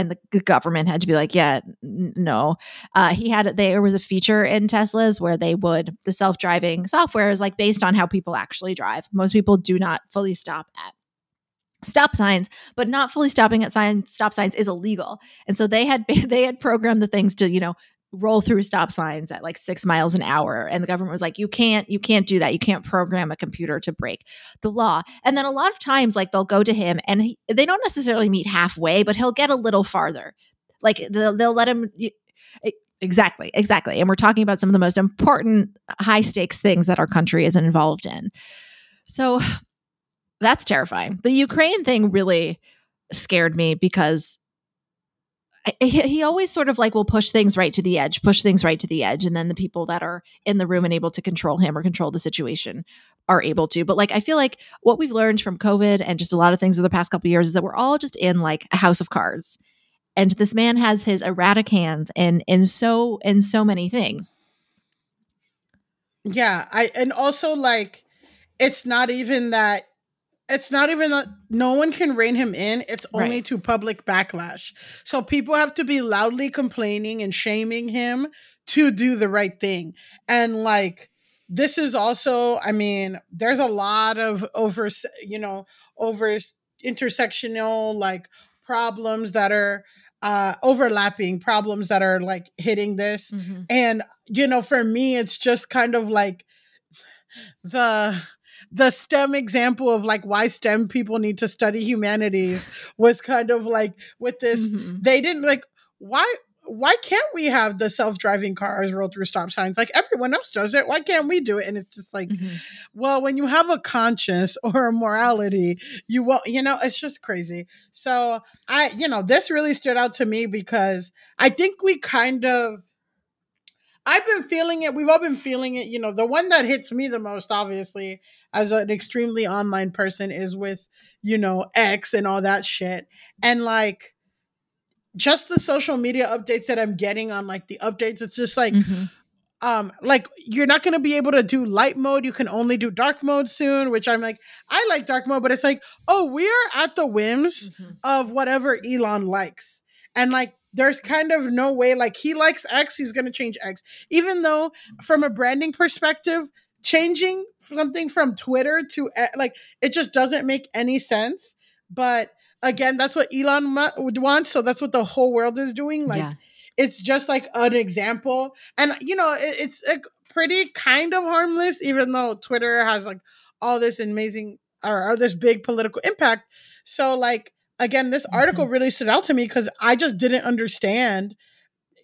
[SPEAKER 1] and the government had to be like, yeah, n- no. Uh, he had there was a feature in Teslas where they would the self driving software is like based on how people actually drive. Most people do not fully stop at stop signs, but not fully stopping at sign stop signs is illegal. And so they had they had programmed the things to you know roll through stop signs at like six miles an hour and the government was like you can't you can't do that. You can't program a computer to break the law. And then a lot of times like they'll go to him and he, they don't necessarily meet halfway but he'll get a little farther. Like they'll, they'll let him exactly exactly. And we're talking about some of the most important high stakes things that our country is involved in. So that's terrifying. The ukraine thing really scared me because he, he always sort of like will push things right to the edge, push things right to the edge. And then the people that are in the room and able to control him or control the situation are able to. But like, I feel like what we've learned from COVID and just a lot of things over the past couple years is that we're all just in like a house of cards. And this man has his erratic hands and in so in so many things.
[SPEAKER 7] Yeah, I and also like it's not even that it's not even that no one can rein him in. It's only right. to public backlash. So people have to be loudly complaining and shaming him to do the right thing. And like, this is also, I mean, there's a lot of over, you know, over intersectional like problems that are uh overlapping problems that are like hitting this. Mm-hmm. And, you know, for me, it's just kind of like the the STEM example of like why STEM people need to study humanities was kind of like with this. Mm-hmm. They didn't like why why can't we have the self-driving cars roll through stop signs like everyone else does it why can't we do it and it's just like mm-hmm. well when you have a conscience or a morality you won't you know it's just crazy so i you know this really stood out to me because i think we kind of I've been feeling it. We've all been feeling it. You know, the one that hits me the most, obviously, as an extremely online person, is with, you know, X and all that shit. And like, just the social media updates that I'm getting on like the updates, it's just like, mm-hmm. um, like you're not gonna be able to do light mode. You can only do dark mode soon, which I'm like, I like dark mode, but it's like, oh, we are at the whims mm-hmm. of whatever Elon likes. and like there's kind of no way like he likes X, he's gonna change X. Even though from a branding perspective, changing something from Twitter to like it just doesn't make any sense. But again, that's what Elon would want, so that's what the whole world is doing. Like
[SPEAKER 1] Yeah.
[SPEAKER 7] it's just like an example, and you know it, it's like pretty kind of harmless, even though Twitter has like all this amazing or, or this big political impact. So like again, this article really stood out to me because I just didn't understand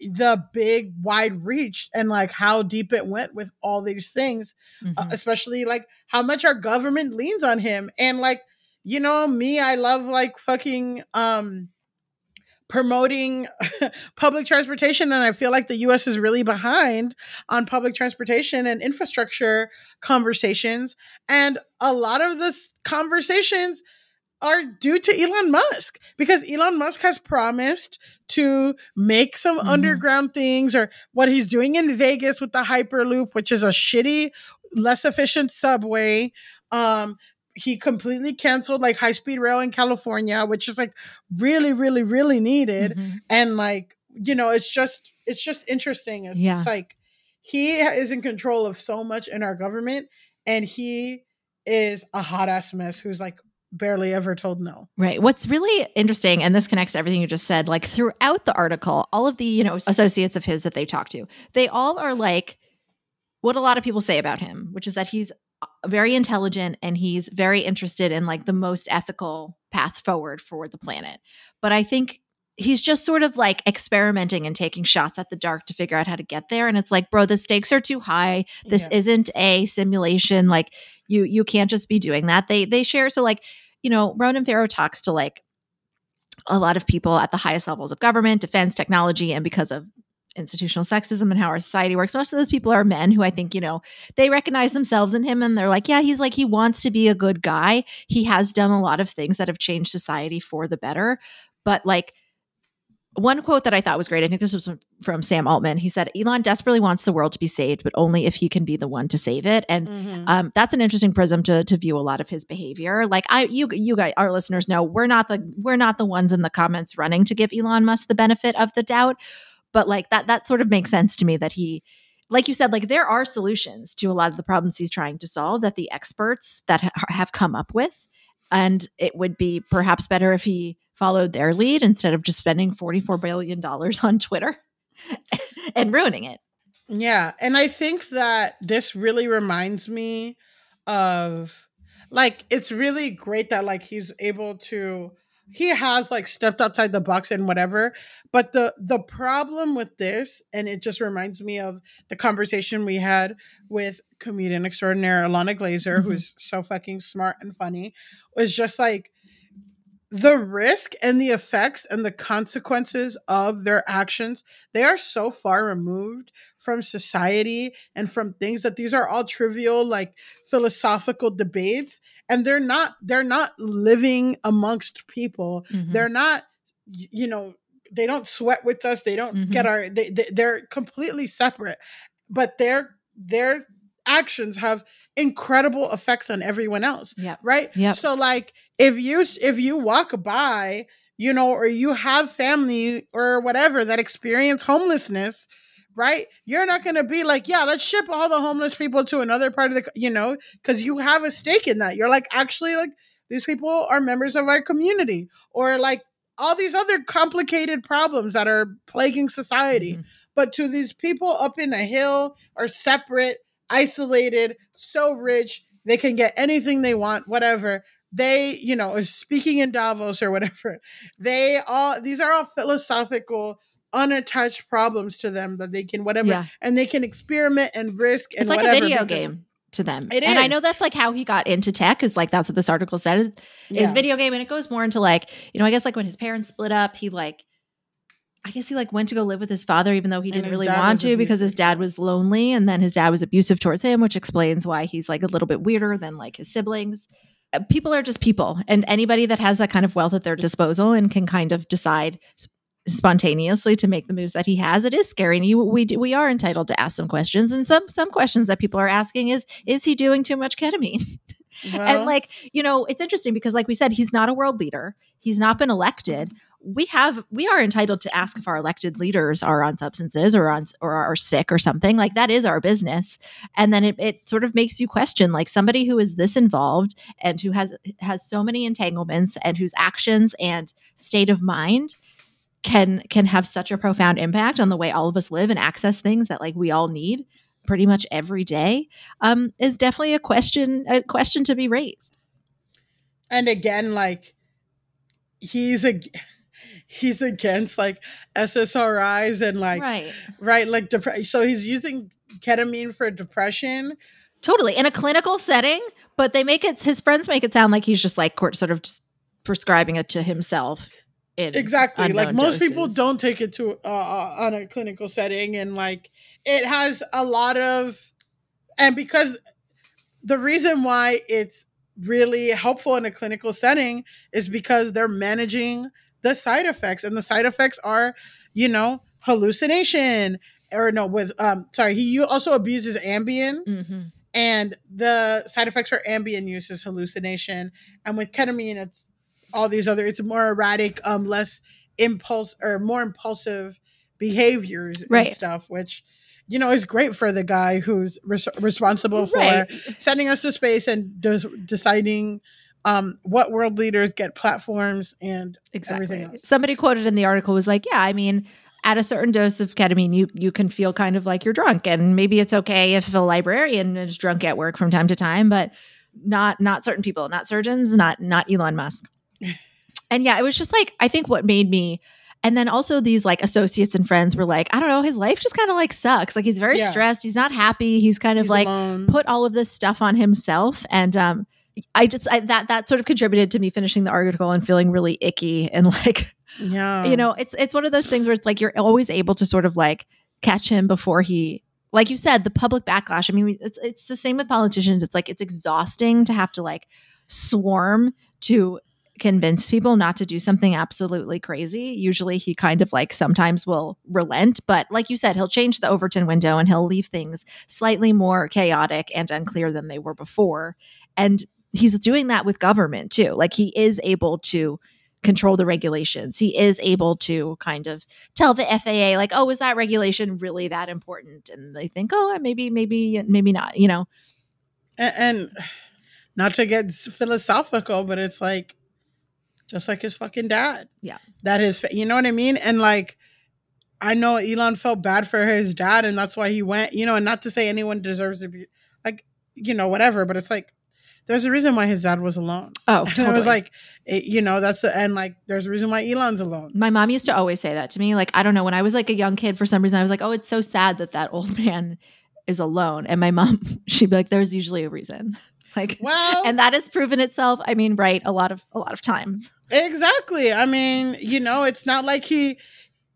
[SPEAKER 7] the big wide reach and like how deep it went with all these things uh,
[SPEAKER 1] Mhm.
[SPEAKER 7] especially like how much our government leans on him. And like you know me i love like fucking um promoting public transportation and i feel like the us is really behind on public transportation and infrastructure conversations. And a lot of this conversations are due to Elon Musk because Elon Musk has promised to make some
[SPEAKER 1] Mhm.
[SPEAKER 7] underground things or what he's doing in Vegas with the Hyperloop, which is a shitty, less efficient subway. Um, he completely canceled like high speed rail in California, which is like really, really, really needed.
[SPEAKER 1] Mhm.
[SPEAKER 7] And like, you know, it's just it's just interesting. It's
[SPEAKER 1] Yeah.
[SPEAKER 7] like he is in control of so much in our government, and he is a hot ass mess who's like barely ever told no.
[SPEAKER 1] Right. What's really interesting, and this connects to everything you just said, like throughout the article, all of the, you know, associates of his that they talk to, they all are like what a lot of people say about him, which is that he's uh, very intelligent and he's very interested in like the most ethical path forward for the planet. But I think he's just sort of like experimenting and taking shots at the dark to figure out how to get there and it's like bro the stakes are too high this
[SPEAKER 7] Yeah.
[SPEAKER 1] isn't a simulation like you you can't just be doing that they they share so like you know ronan farrow talks to like a lot of people at the highest levels of government defense technology and because of institutional sexism and how our society works most of those people are men who i think you know they recognize themselves in him and they're like yeah he's like he wants to be a good guy. He has done a lot of things that have changed society for the better. But like one quote that I thought was great, I think this was from- Sam Altman. He said, Elon desperately wants the world to be saved, but only if he can be the one to save it. And
[SPEAKER 7] Mhm.
[SPEAKER 1] um, that's an interesting prism to to view a lot of his behavior. Like I, you, you guys, our listeners know we're not the we're not the ones in the comments running to give Elon Musk the benefit of the doubt, but like that that sort of makes sense to me that he, like you said, like there are solutions to a lot of the problems he's trying to solve that the experts that ha- have come up with, and it would be perhaps better if he followed their lead instead of just spending forty four billion dollars on Twitter and ruining it.
[SPEAKER 7] Yeah, and I think that this really reminds me of like it's really great that like he's able to he has like stepped outside the box and whatever but the the problem with this and it just reminds me of the conversation we had with comedian extraordinaire Ilana Glazer
[SPEAKER 1] Mhm.
[SPEAKER 7] who's so fucking smart and funny was just like the risk and the effects and the consequences of their actions they are so far removed from society and from things that these are all trivial like philosophical debates and they're not they're not living amongst people
[SPEAKER 1] Mhm.
[SPEAKER 7] they're not you know they don't sweat with us they don't get our they, they they're completely separate but their their actions have incredible effects on everyone else
[SPEAKER 1] Yep.
[SPEAKER 7] right
[SPEAKER 1] Yeah.
[SPEAKER 7] so like if you if you walk by you know or you have family or whatever that experience homelessness right you're not going to be like yeah let's ship all the homeless people to another part of the you know because you have a stake in that you're like actually like these people are members of our community or like all these other complicated problems that are plaguing society
[SPEAKER 1] Mhm.
[SPEAKER 7] but to these people up in a hill are separate isolated so rich they can get anything they want whatever they you know speaking in davos or whatever they all these are all philosophical unattached problems to them that they can whatever
[SPEAKER 1] Yeah.
[SPEAKER 7] and they can experiment and risk and
[SPEAKER 1] it's like a
[SPEAKER 7] whatever
[SPEAKER 1] video
[SPEAKER 7] because-
[SPEAKER 1] game to them.
[SPEAKER 7] It
[SPEAKER 1] and I know that's like how he got into tech is like that's what this article said is
[SPEAKER 7] Yeah.
[SPEAKER 1] video game and it goes more into like, you know, I guess like when his parents split up, he like I guess he like went to go live with his father even though he didn't really want to because his dad was lonely and then his dad was abusive towards him, which explains why he's like a little bit weirder than like his siblings. Uh, People are just people and anybody that has that kind of wealth at their disposal and can kind of decide spontaneously to make the moves that he has it is scary and you we do, we are entitled to ask some questions and some some questions that people are asking is is he doing too much ketamine?
[SPEAKER 7] Well,
[SPEAKER 1] and like you know it's interesting because like we said he's not a world leader. He's not been elected we have we are entitled to ask if our elected leaders are on substances or on or are sick or something. Like that is our business. And then it, it sort of makes you question like somebody who is this involved and who has has so many entanglements and whose actions and state of mind can can have such a profound impact on the way all of us live and access things that like we all need pretty much every day um, is definitely a question a question to be raised.
[SPEAKER 7] And again like he's a he's against like ssris and like
[SPEAKER 1] right
[SPEAKER 7] right like dep- so he's using ketamine for depression
[SPEAKER 1] totally in a clinical setting but they make it his friends make it sound like he's just like sort of just prescribing it to himself
[SPEAKER 7] exactly like most
[SPEAKER 1] doses.
[SPEAKER 7] people don't take it to uh, uh, on a clinical setting and like it has a lot of and because the reason why it's really helpful in a clinical setting is because they're managing the side effects and the side effects are you know hallucination or no with um sorry he also abuses ambien
[SPEAKER 1] mm-hmm.
[SPEAKER 7] and the side effects for ambien use is hallucination and with ketamine it's all these other it's more erratic um less impulse or more impulsive behaviors
[SPEAKER 1] right.
[SPEAKER 7] and stuff which you know is great for the guy who's res- responsible for
[SPEAKER 1] Right.
[SPEAKER 7] sending us to space and deciding um what world leaders get platforms and everything else
[SPEAKER 1] Somebody quoted in the article was like, "Yeah, I mean, at a certain dose of ketamine, you you can feel kind of like you're drunk, and maybe it's okay if a librarian is drunk at work from time to time, but not not certain people, not surgeons, not not Elon Musk." and yeah, it was just like I think what made me. And then also these like associates and friends were like, I don't know, his life just kind of like sucks. Like he's very
[SPEAKER 7] Yeah.
[SPEAKER 1] stressed. He's not happy. He's kind of
[SPEAKER 7] He's
[SPEAKER 1] like
[SPEAKER 7] alone.
[SPEAKER 1] put all of this stuff on himself. And um I just I, that that sort of contributed to me finishing the article and feeling really icky and like
[SPEAKER 7] yeah.
[SPEAKER 1] you know it's it's one of those things where it's like you're always able to sort of like catch him before he like you said the public backlash. I mean it's it's the same with politicians. It's like it's exhausting to have to like swarm to convince people not to do something absolutely crazy. Usually he kind of like sometimes will relent but like you said he'll change the overton window and he'll leave things slightly more chaotic and unclear than they were before. And he's doing that with government too like he is able to control the regulations. He is able to kind of tell the FAA like, "Oh, is that regulation really that important?" And they think, "Oh, eh, maybe maybe maybe not," you know.
[SPEAKER 7] and, and not to get philosophical, but it's like just like his fucking dad.
[SPEAKER 1] Yeah.
[SPEAKER 7] That is, you know what I mean? And like, I know Elon felt bad for his dad, and that's why he went. You know, and not to say anyone deserves to be like, you know, whatever. But it's like, there's a reason why his dad was alone.
[SPEAKER 1] Oh,
[SPEAKER 7] And
[SPEAKER 1] totally.
[SPEAKER 7] it was like, it, you know, that's the, and like, there's a reason why Elon's alone.
[SPEAKER 1] My mom used to always say that to me. Like, I don't know, when I was like a young kid, for some reason, I was like, "Oh, it's so sad that that old man is alone." And my mom, she'd be like, "There's usually a reason." Like,
[SPEAKER 7] Well,
[SPEAKER 1] and that has proven itself. I mean, right, a lot of a lot of times.
[SPEAKER 7] Exactly. I mean, you know, it's not like he,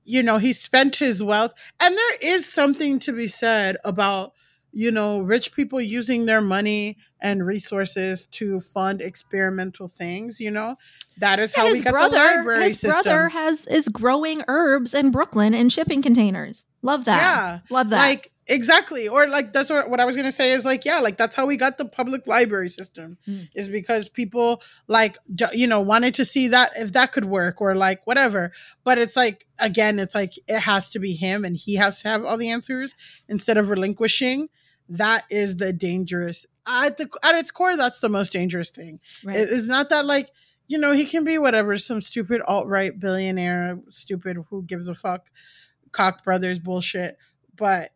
[SPEAKER 7] you know, he spent his wealth. And there is something to be said about, you know, rich people using their money and resources to fund experimental things, you know? That is how we
[SPEAKER 1] his
[SPEAKER 7] got
[SPEAKER 1] brother,
[SPEAKER 7] the library
[SPEAKER 1] his
[SPEAKER 7] system.
[SPEAKER 1] brother has is growing herbs in Brooklyn in shipping containers. Love that.
[SPEAKER 7] Yeah.
[SPEAKER 1] love that.
[SPEAKER 7] Like exactly. Or like that's what, what I was gonna say is like, yeah, like that's how we got the public library system.
[SPEAKER 1] Mm.
[SPEAKER 7] Is because people like you know wanted to see that if that could work or like whatever. But it's like again, it's like it has to be him and he has to have all the answers instead of relinquishing. That is the dangerous at the at its core, that's the most dangerous thing.
[SPEAKER 1] Right.
[SPEAKER 7] It- It's not that like you know he can be whatever some stupid alt right billionaire, stupid who gives a fuck, Koch brothers bullshit. But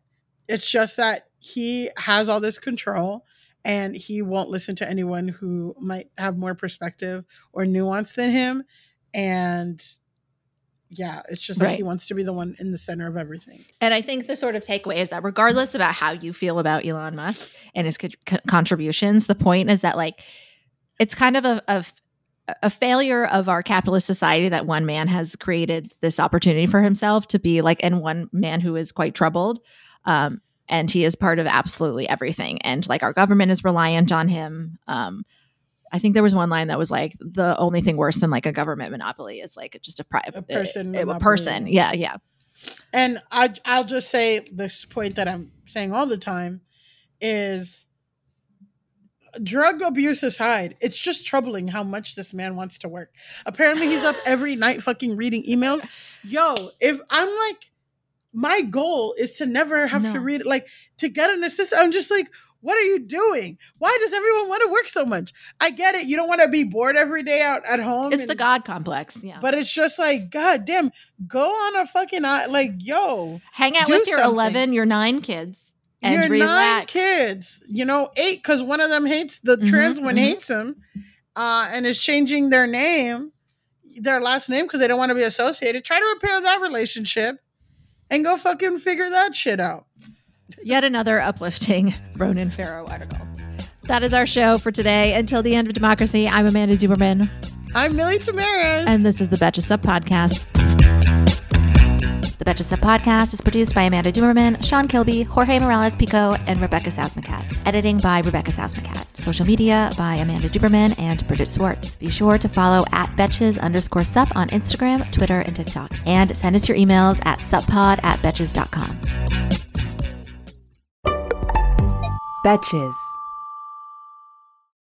[SPEAKER 7] it's just that he has all this control and he won't listen to anyone who might have more perspective or nuance than him. And yeah, it's just like he wants to be the one in the center of everything.
[SPEAKER 1] And I think the sort of takeaway is that regardless about how you feel about Elon Musk and his co- contributions, the point is that like it's kind of a, a a failure of our capitalist society that one man has created this opportunity for himself to be like and one man who is quite troubled um and he is part of absolutely everything and like our government is reliant on him um I think there was one line that was like the only thing worse than like a government monopoly is like just a private
[SPEAKER 7] A uh, person
[SPEAKER 1] a, a person yeah yeah
[SPEAKER 7] And I, I'll just say this point that I'm saying all the time is drug abuse aside, it's just troubling how much this man wants to work. Apparently, he's up every night fucking reading emails. Yo, if I'm like, my goal is to never have to
[SPEAKER 1] No.
[SPEAKER 7] read, like, to get an assistant. I'm just like, what are you doing? Why does everyone want to work so much? I get it. You don't want to be bored every day out at home.
[SPEAKER 1] It's the God complex. Yeah.
[SPEAKER 7] But it's just like, God damn, go on a fucking, like, yo,
[SPEAKER 1] Hang out with your
[SPEAKER 7] something.
[SPEAKER 1] 11, your nine kids. And
[SPEAKER 7] you're nine kids, you know, eight because one of them hates the
[SPEAKER 1] Mhm,
[SPEAKER 7] trans one
[SPEAKER 1] mhm.
[SPEAKER 7] hates him, uh, and is changing their name, their last name because they don't want to be associated. Try to repair that relationship, and go fucking figure that shit out.
[SPEAKER 1] Yet another uplifting Ronan Farrow article. That is our show for today. Until the end of democracy, I'm Amanda Duberman,
[SPEAKER 7] I'm Milly Tamarez,
[SPEAKER 1] and this is the Betches Sup Podcast.
[SPEAKER 10] The Betches Sup podcast is produced by Amanda Duberman, Sean Kilby, Jorge Morales Pico, and Rebecca Sausmacat. Editing by Rebecca Sausmacat. Social media by Amanda Duberman and Bridget Swartz. Be sure to follow at Betches underscore sup on Instagram, Twitter, and TikTok. And send us your emails at suppod at betches.com.
[SPEAKER 11] Betches.